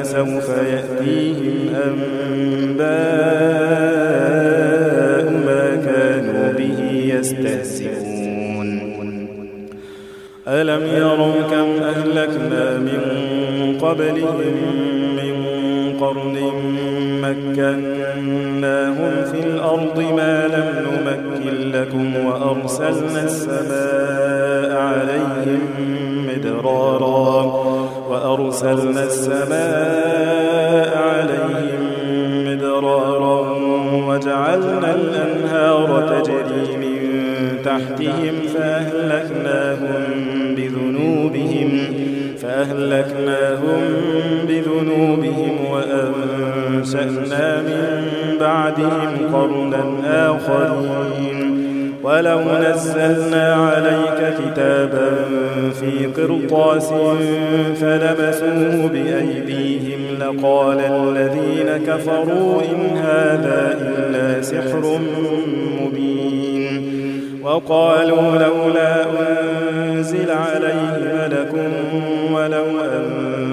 فسوف يأتيهم أنباء ما كانوا به يستهزئون. ألم يروا كم أهلكنا من قبلهم من قرن مكناهم في الأرض ما لم نمكن لكم وأرسلنا السماء بعدهم قرنا آخرين. ولو نزلنا عليك كتابا في قرطاس فلمسوه بأيديهم لقال الذين كفروا إن هذا إلا سحر مبين. وقالوا لولا أنزل عليه ملك ولو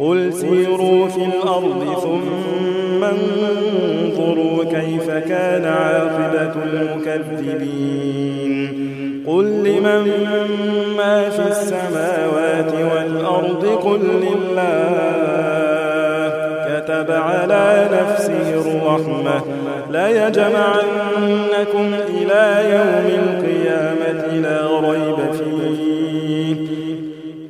قل سيروا في الأرض ثم انظروا كيف كان عاقبة المكذبين. قل لمن ما في السماوات والأرض؟ قل لله. كتب على نفسه الرحمة. لا يجمعنكم إلى يوم القيامة. لا ريب فيه.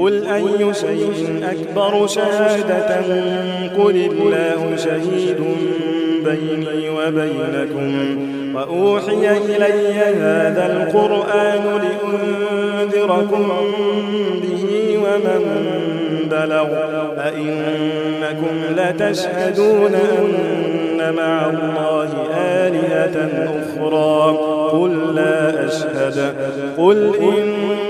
قل أي شيء أكبر شهادة قل الله شهيد بيني وبينكم وأوحي إلي هذا القرآن لأنذركم به ومن بلغ أئنكم لتشهدون أن مع الله آلهة أخرى قل لا أشهد قل إنما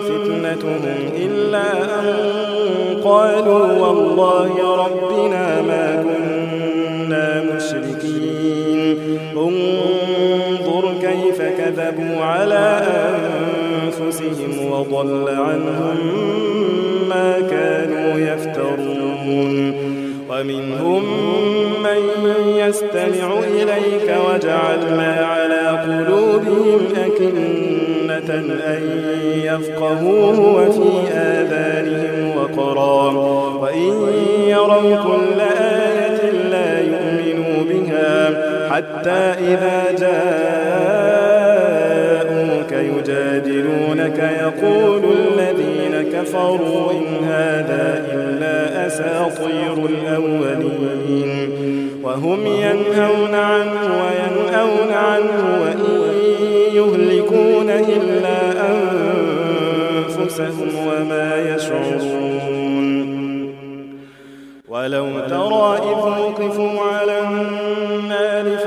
فتنتهم إلا أن قالوا والله ربنا ما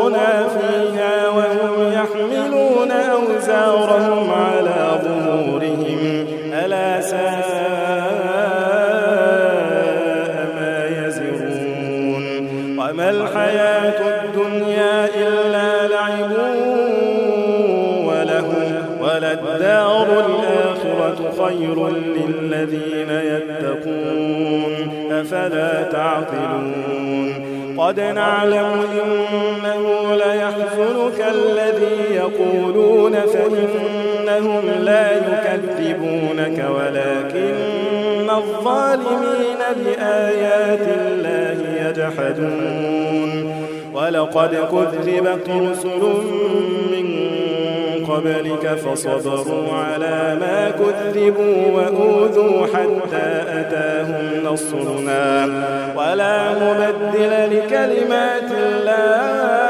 فرطنا فيها وهم يحملون أوزارهم على ظهورهم. ألا ساء ما يزرون. وما الحياة الدنيا إلا لعب وله وللدار الآخرة خير للذين يتقون. أفلا تعقلون؟ قد نعلم الذي يقولون فإنهم لا يكذبونك ولكن الظالمين بآيات الله يجحدون ولقد كذبت رسل من قبلك فصبروا على ما كذبوا وأوذوا حتى أتاهم نصرنا ولا مبدل لكلمات الله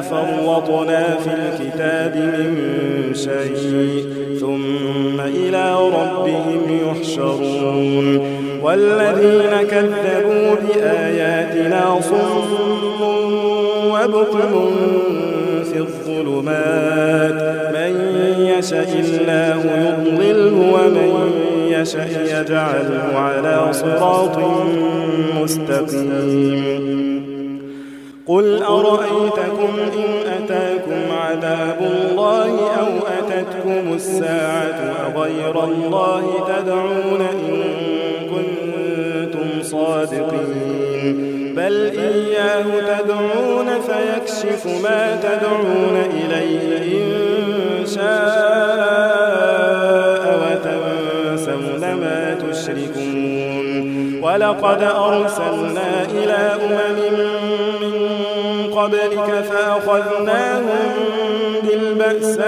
فرطنا في الكتاب من شيء ثم إلى ربهم يحشرون والذين كذبوا بآياتنا صم وبكم ولقد أرسلنا إلى أمم من قبلك فأخذناهم بالبأساء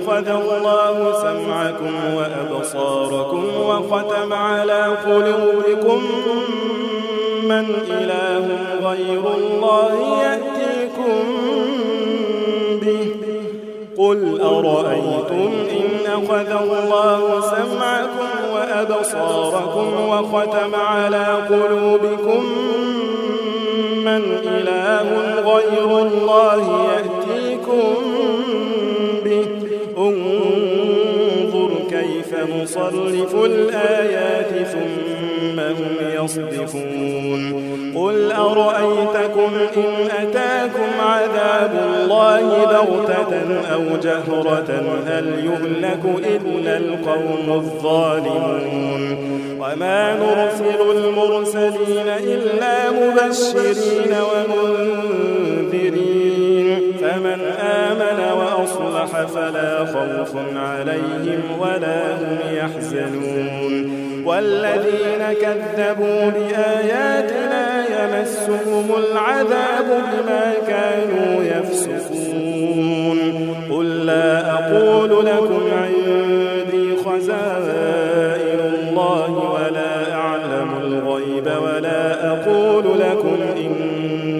أخذ الله سمعكم وأبصاركم وختم على قلوبكم من إله غير الله يأتيكم به. قل أرأيتم إن أخذ الله سمعكم وأبصاركم وختم على قلوبكم من إله غير الله يأتيكم به نصرف الآيات ثم هم يصدفون. قل أرأيتكم إن أتاكم عذاب الله بغتة أو جهرة؟ هل يهلك إلا القوم الظالمون؟ وما نرسل المرسلين إلا مبشرين ومنذرين. فمن آمن فلا خوف عليهم ولا هم يحزنون. والذين كذبوا بآياتنا يمسهم العذاب بما كانوا يفسقون. قل لا أقول لكم عندي خزائن الله ولا أعلم الغيب ولا أقول لكم إني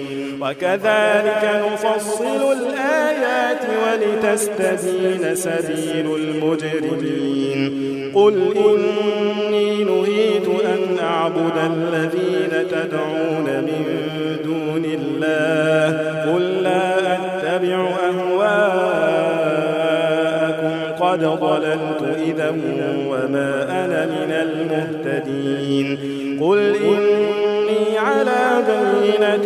وكذلك نفصل الآيات ولتستبين سبيل المجرمين. قل إني نهيت أن أعبد الذين تدعون من دون الله. قل لا أتبع أهواءكم. قد ضللت إذا وما أنا من المهتدين. قل إني على بينة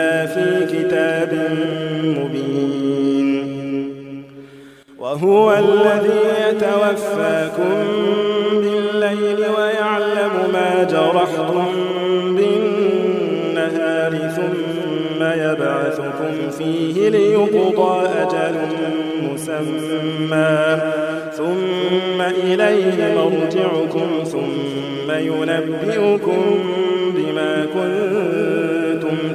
في كتاب مبين. وهو الذي يتوفاكم بالليل ويعلم ما جرحتم بالنهار ثم يبعثكم فيه ليقضى أجل مسمى. ثم إليه مرجعكم ثم ينبئكم بما كنتم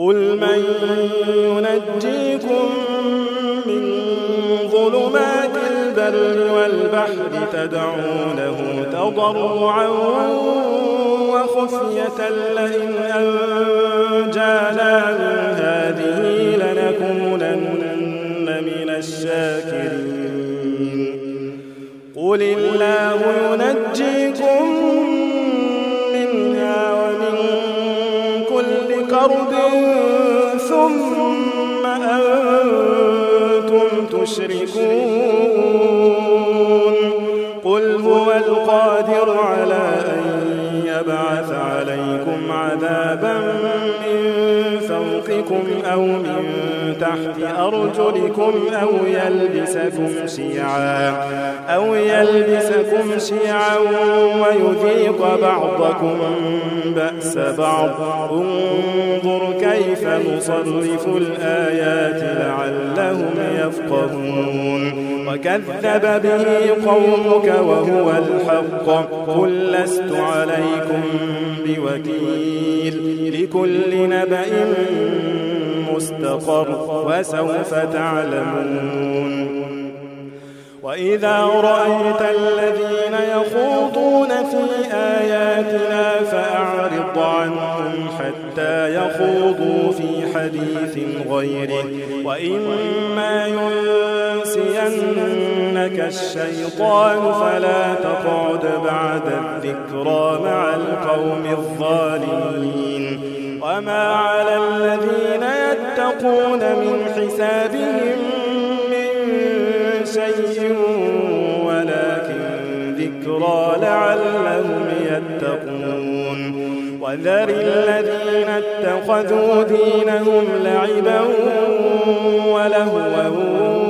قل من ينجيكم من ظلمات البر والبحر تدعونه تضرعا وخفية لئن أنجانا من هذه لنكونن من الشاكرين قل الله ينجيكم كرب ثم أنتم تشركون. قل هو القادر على أن يبعث عليكم عذابا من فوقكم أو من تحت أرجلكم أو يلبسكم شيعا أو يلبسكم شيعا ويذيق بعضكم بأس بعض. انظر كيف نصرف الآيات لعلهم يفقهون. وكذب به قومك وهو الحق. قل لست عليكم بوكيل. لكل نبأ مستقر وسوف تعلمون. وإذا رأيت الذين يخوضون في آياتنا عنهم حتى يخوضوا في حديث غيره. وإما ينسينك الشيطان فلا تقعد بعد الذكرى مع القوم الظالمين. وما على الذين يتقون من حسابهم من شيء ولكن ذكرى لعلهم يتقون. وذر الذين اتخذوا دينهم لعبا ولهوا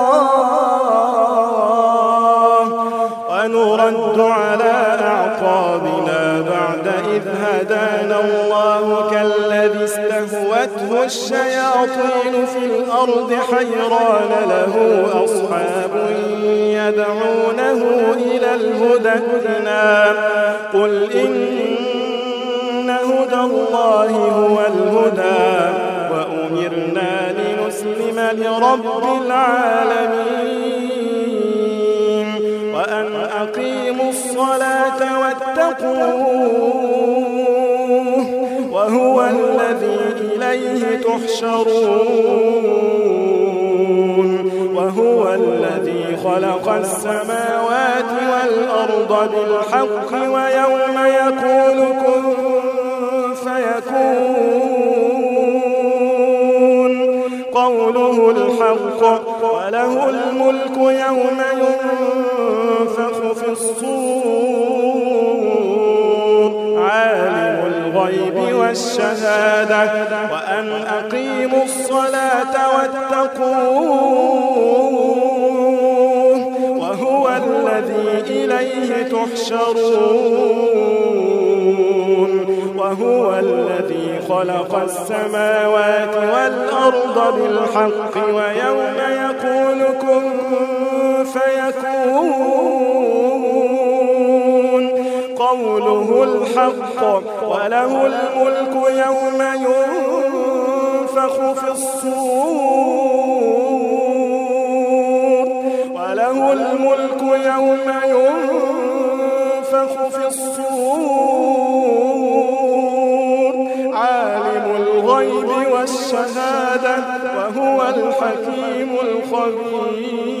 استهوته الشياطين في الأرض حيران له أصحاب يدعونه إلى الهدى قل إن هدى الله هو الهدى. وأمرنا لنسلم لرب العالمين. وأن أقيموا الصلاة واتقوه. وهو الذي إليه تحشرون. وهو الذي خلق السماوات والأرض بالحق ويوم يقول كن فيكون. قوله الحق وله الملك يوم ينفخ في الصور. الغيب والشهادة وأن أقيموا الصلاة واتقوه وهو الذي إليه تحشرون وهو الذي خلق السماوات والأرض بالحق ويوم يقول قوله الحق وله الملك يوم ينفخ في الصور. وله الملك يوم ينفخ في الصور. عالم الغيب والشهادة وهو الحكيم الخبير.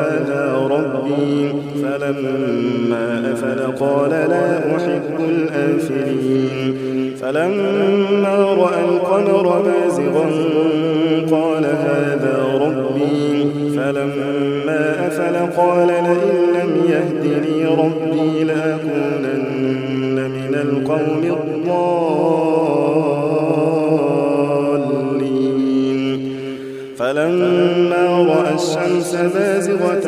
ربي فلما أفل قال لا أحب الآفلين. فلما رأى القمر بازغا قال هذا ربي. فلما أفل قال لئن لم يهدني ربي لأكونن من القوم الضالين. فلما رأى الشمس بازغة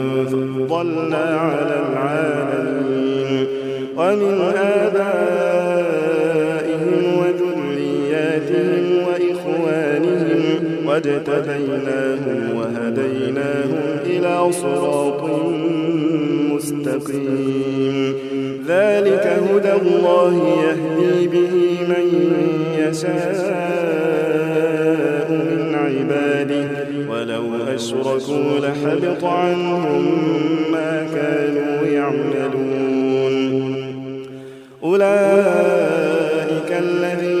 فضلنا على العالمين. ومن آبائهم وذرياتهم وإخوانهم واجتبيناهم وهديناهم إلى صراط مستقيم. ذلك هدى الله يهدي به من يشاء. أشركوا لحبط عنهم ما كانوا يعملون. أولئك الذين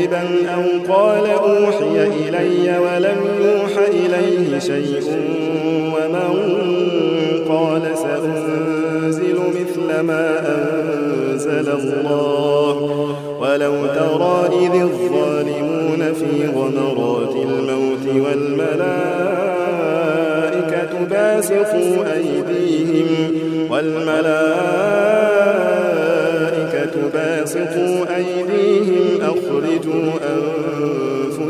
كذبا أو قال أوحي إلي ولم يوح إليه شيء ومن قال سأنزل مثل ما أنزل الله. ولو ترى إذ الظالمون في غمرات الموت والملائكة باسطوا أيديهم والملائكة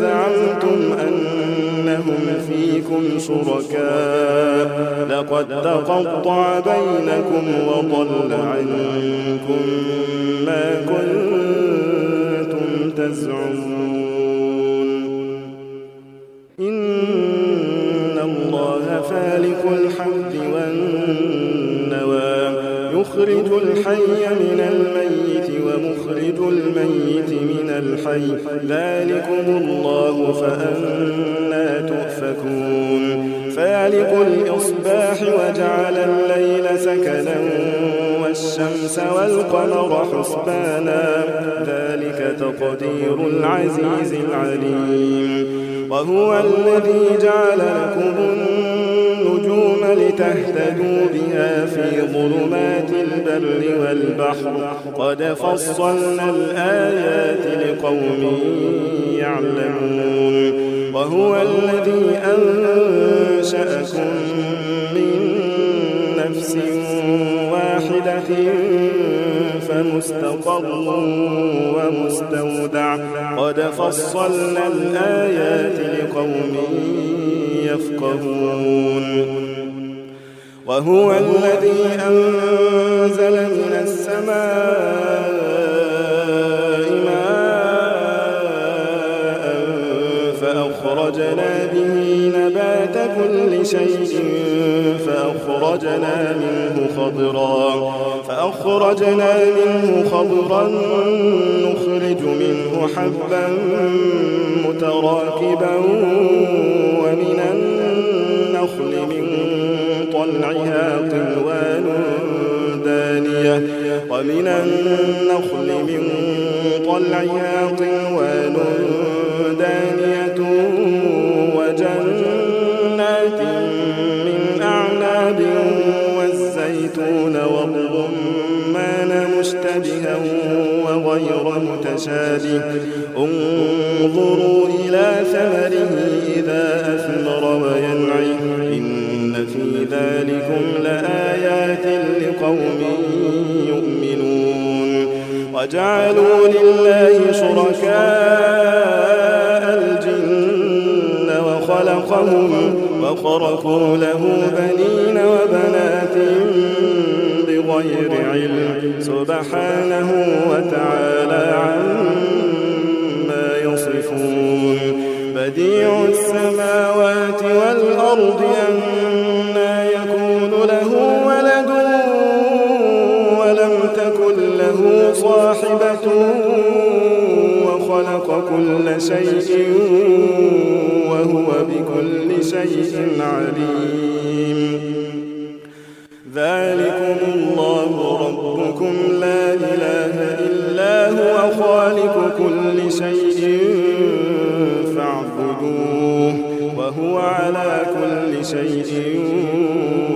زعمتم أنهم فيكم شركاء. لقد تقطع بينكم وضل عنكم ما كنتم تزعمون. إن الله فالق الحب والنوى. يخرج الحي من الميت الميت من الحي. ذلكم الله فأنا تؤفكون. فالق الإصباح وجعل الليل سكنا والشمس والقمر حسبانا. ذلك تقدير العزيز العليم. وهو الذي جعل لكم لتهتدوا بها في ظلمات البر والبحر. قد فصلنا الآيات لقوم يعلمون. وهو الذي أنشأكم من نفس واحدة فمستقر ومستودع. قد فصلنا الآيات لقوم يفقهون. وهو الذي أنزل من السماء ماء فأخرجنا به نبات كل شيء فأخرجنا منه خضرا فأخرجنا منه خضرا نخرج منه حبا متراكبا ومن النخل من طلعها قنوان دانية. ومن النخل من طلعها قنوان دانية وجنات من أعناب والزيتون والرمان مشتبها وغير متشابه. لا إله إلا هو خالق كل شيء فاعبدوه وهو على كل شيء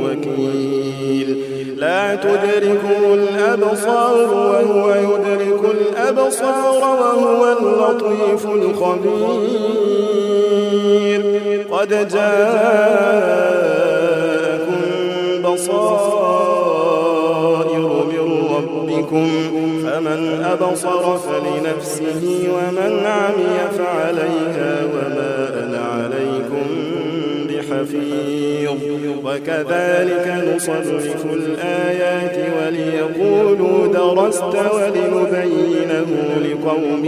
وكيل. لا تدركه الأبصار وهو يدرك الأبصار وهو اللطيف الخبير. قد جاءكم ربكم فمن أبصر فلنفسه ومن عمي فعليها وما أنا عليكم بحفيظ. وكذلك نصرف الآيات وليقولوا درست ولنبينه لقوم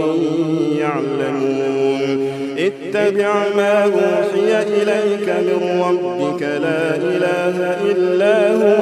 يعلمون. اتبع ما أوحي إليك من ربك لا إله إلا هو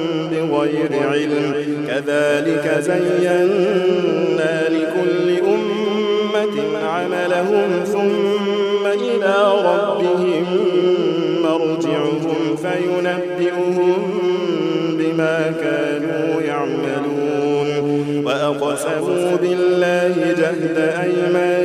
بغير علم. كذلك زينا لكل أمة عملهم ثم إلى ربهم مرجعهم فينبئهم بما كانوا يعملون. وأقسموا بالله جهد أيمانهم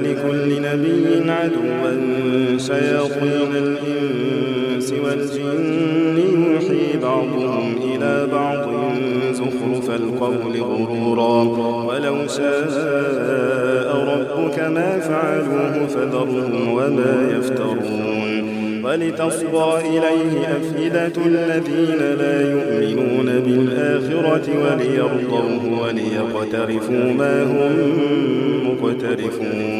جعلنا لكل نبي عدوا شياطين الإنس والجن يوحي بعضهم إلى بعض زخرف القول غرورا. ولو شاء ربك ما فعلوه فذرهم وما يفترون. ولتصغى إليه أفئدة الذين لا يؤمنون بالآخرة وليرضوه وليقترفوا ما هم مقترفون.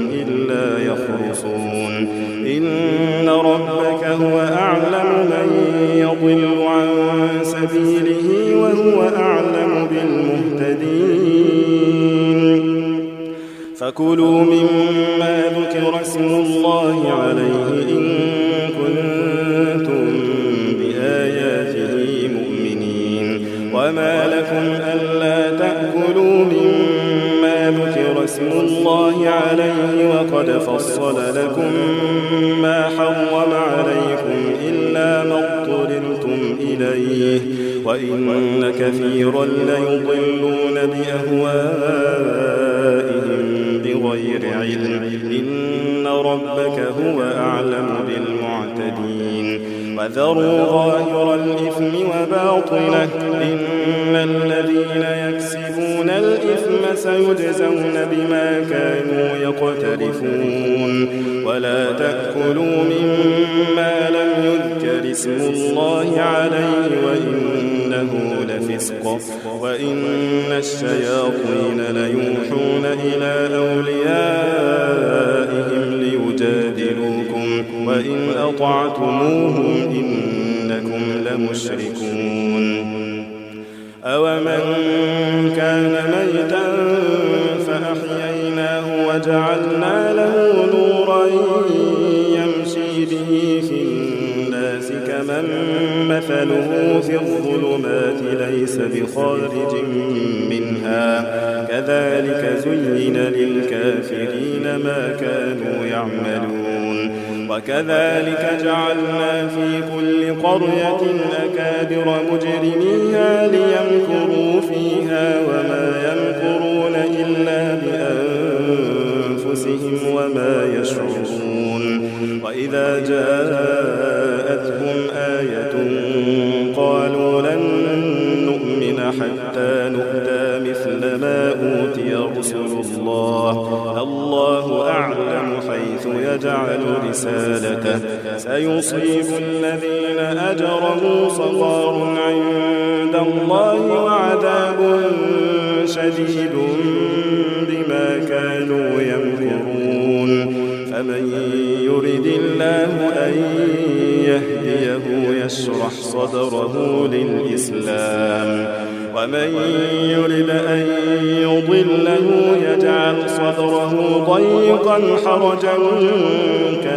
فكلوا اسم الله عليه وإنه لفسق وإن الشياطين ليوحون إلى أوليائهم ليجادلوكم وإن أطعتموهم إنكم لمشركون. أومن كان مثله في الظلمات ليس بخارج منها. كذلك زين للكافرين ما كانوا يعملون. وكذلك جعلنا في كل قرية أكابر مجرميها ليمكروا فيها وما يمكرون إلا بأنفسهم وما يشعرون. رسالته. سيصيب الذين أجرموا صغار عند الله وعذاب شديد بما كانوا يمكرون. فمن يرد الله أن يهديه يشرح صدره للإسلام. ومن يرد أن يضله يجعل صدره ضيقا حرجا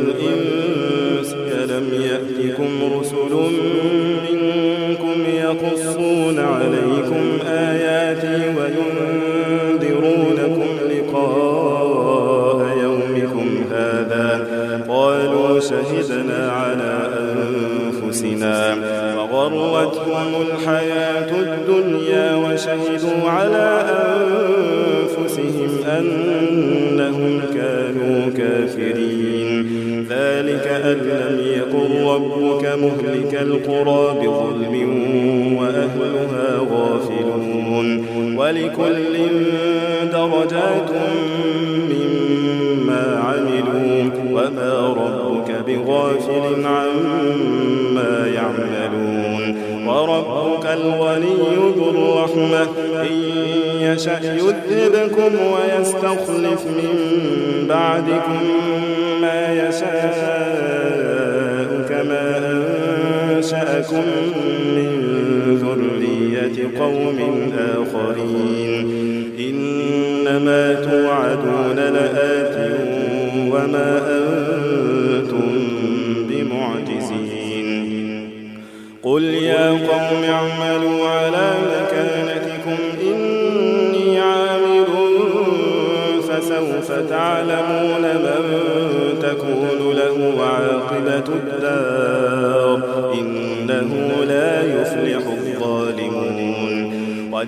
الجن يكن ربك مهلك القرى بظلم وأهلها غافلون. ولكل درجات مما عملوا وما ربك بغافل عما يعملون. وربك الغني ذو الرحمة إن يشأ يذهبكم ويستخلف من بعدكم ما يشاء. أنشأكم من ذرية قوم آخرين. إنما توعدون لآت وما أنتم بمعجزين. قل يا قوم اعملوا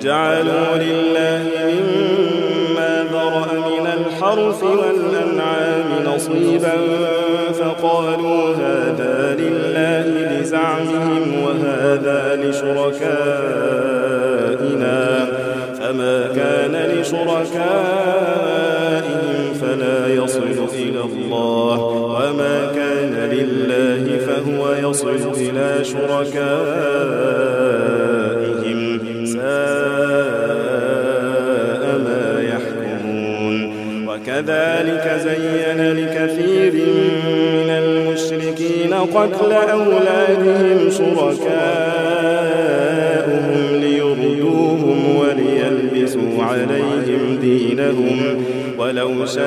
وجعلوا قتل أولادهم شركاؤهم ليردوهم وليلبسوا عليهم دينهم ولو شاء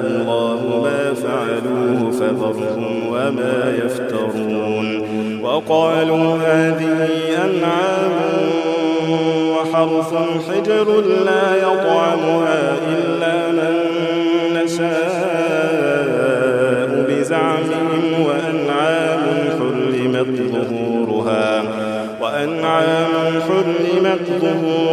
الله ما فعلوه فذرهم وما يفترون وقالوا هذه أنعام وحرث حجر لا يطعمها thank you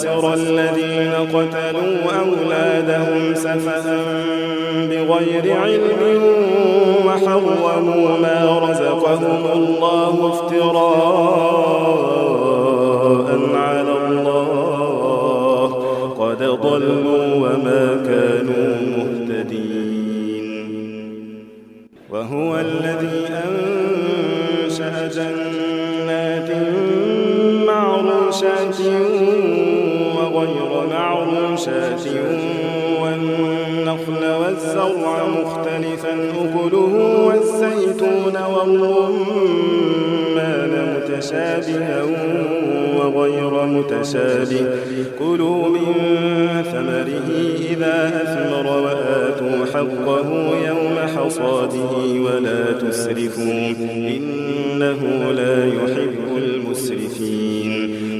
خسر الذين قتلوا أولادهم سفها بغير علم وحرموا وغير معروشات والنخل والزرع مختلفا أكله والزيتون والرمان متشابها وغير متشابه. كلوا من ثمره إذا أثمر وآتوا حقه يوم حصاده ولا تسرفوا إنه لا يحب المسرفين.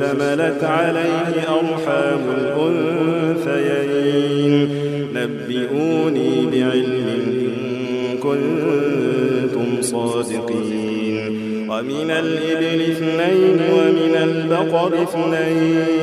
اشتملت عليه أرحام الأنثيين. نبئوني بعلم إن كنتم صادقين. ومن الإبل اثنين ومن البقر اثنين.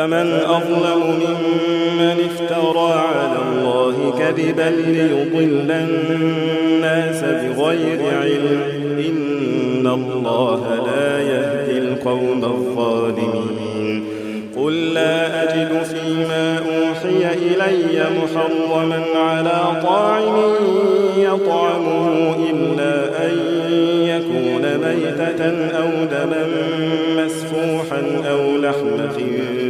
فمن أظلم ممن افترى على الله كذبا ليضل الناس بغير علم. إن الله لا يهدي القوم الظالمين. قل لا أجد فيما أوحي إلي محرما على طاعم يطعمه إلا أن يكون ميتة أو دما مسفوحا أو لحم خنزير.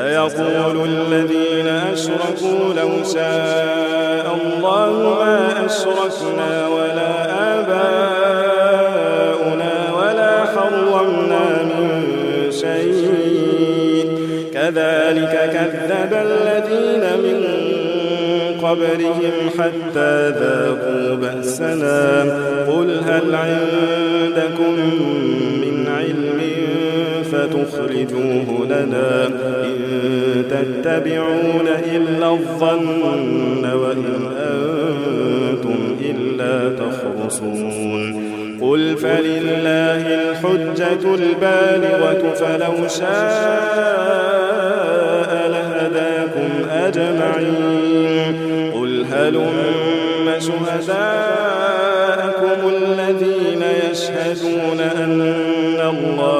سيقول الذين أشركوا لو شاء الله ما أشركنا ولا آباؤنا ولا حرمنا من شيء. كذلك كذب الذين من قبلهم حتى ذاقوا بأسنا. قل هل عندكم من علم فتخرجوه لنا إن تتبعون إلا الظن وإن أنتم إلا تخرصون قل فلله الحجة البالغة فلو شاء لهداكم أجمعين قل هلم شهداءكم الذين يشهدون أن الله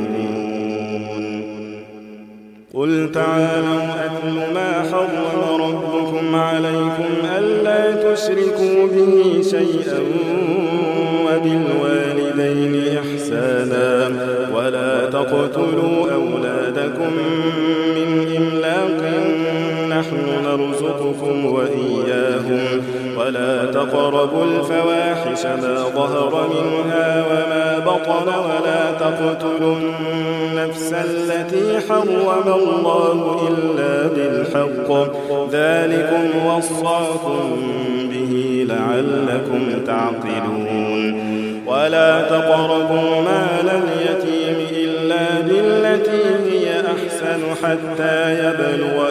حرم الله إلا بالحق. ذلكم وصاكم به لعلكم تعقلون. ولا تقربوا مال اليتيم إلا بالتي هي أحسن حتى يبلغ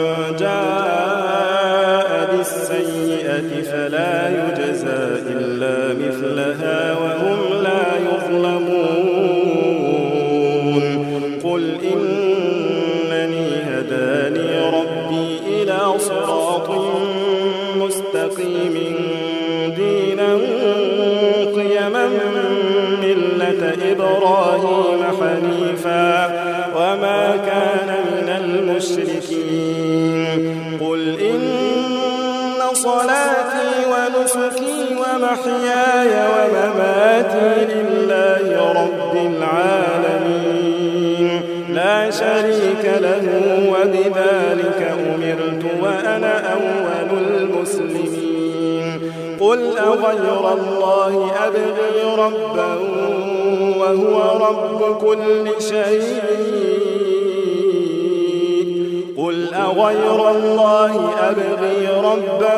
فلا يجزى إلا مثلها. ومحياي ومماتي لله رب العالمين. لا شريك له وبذلك أمرت وأنا أول المسلمين. قل أغير الله أبغي ربا وهو رب كل شيء. قل أغير الله أبغي ربا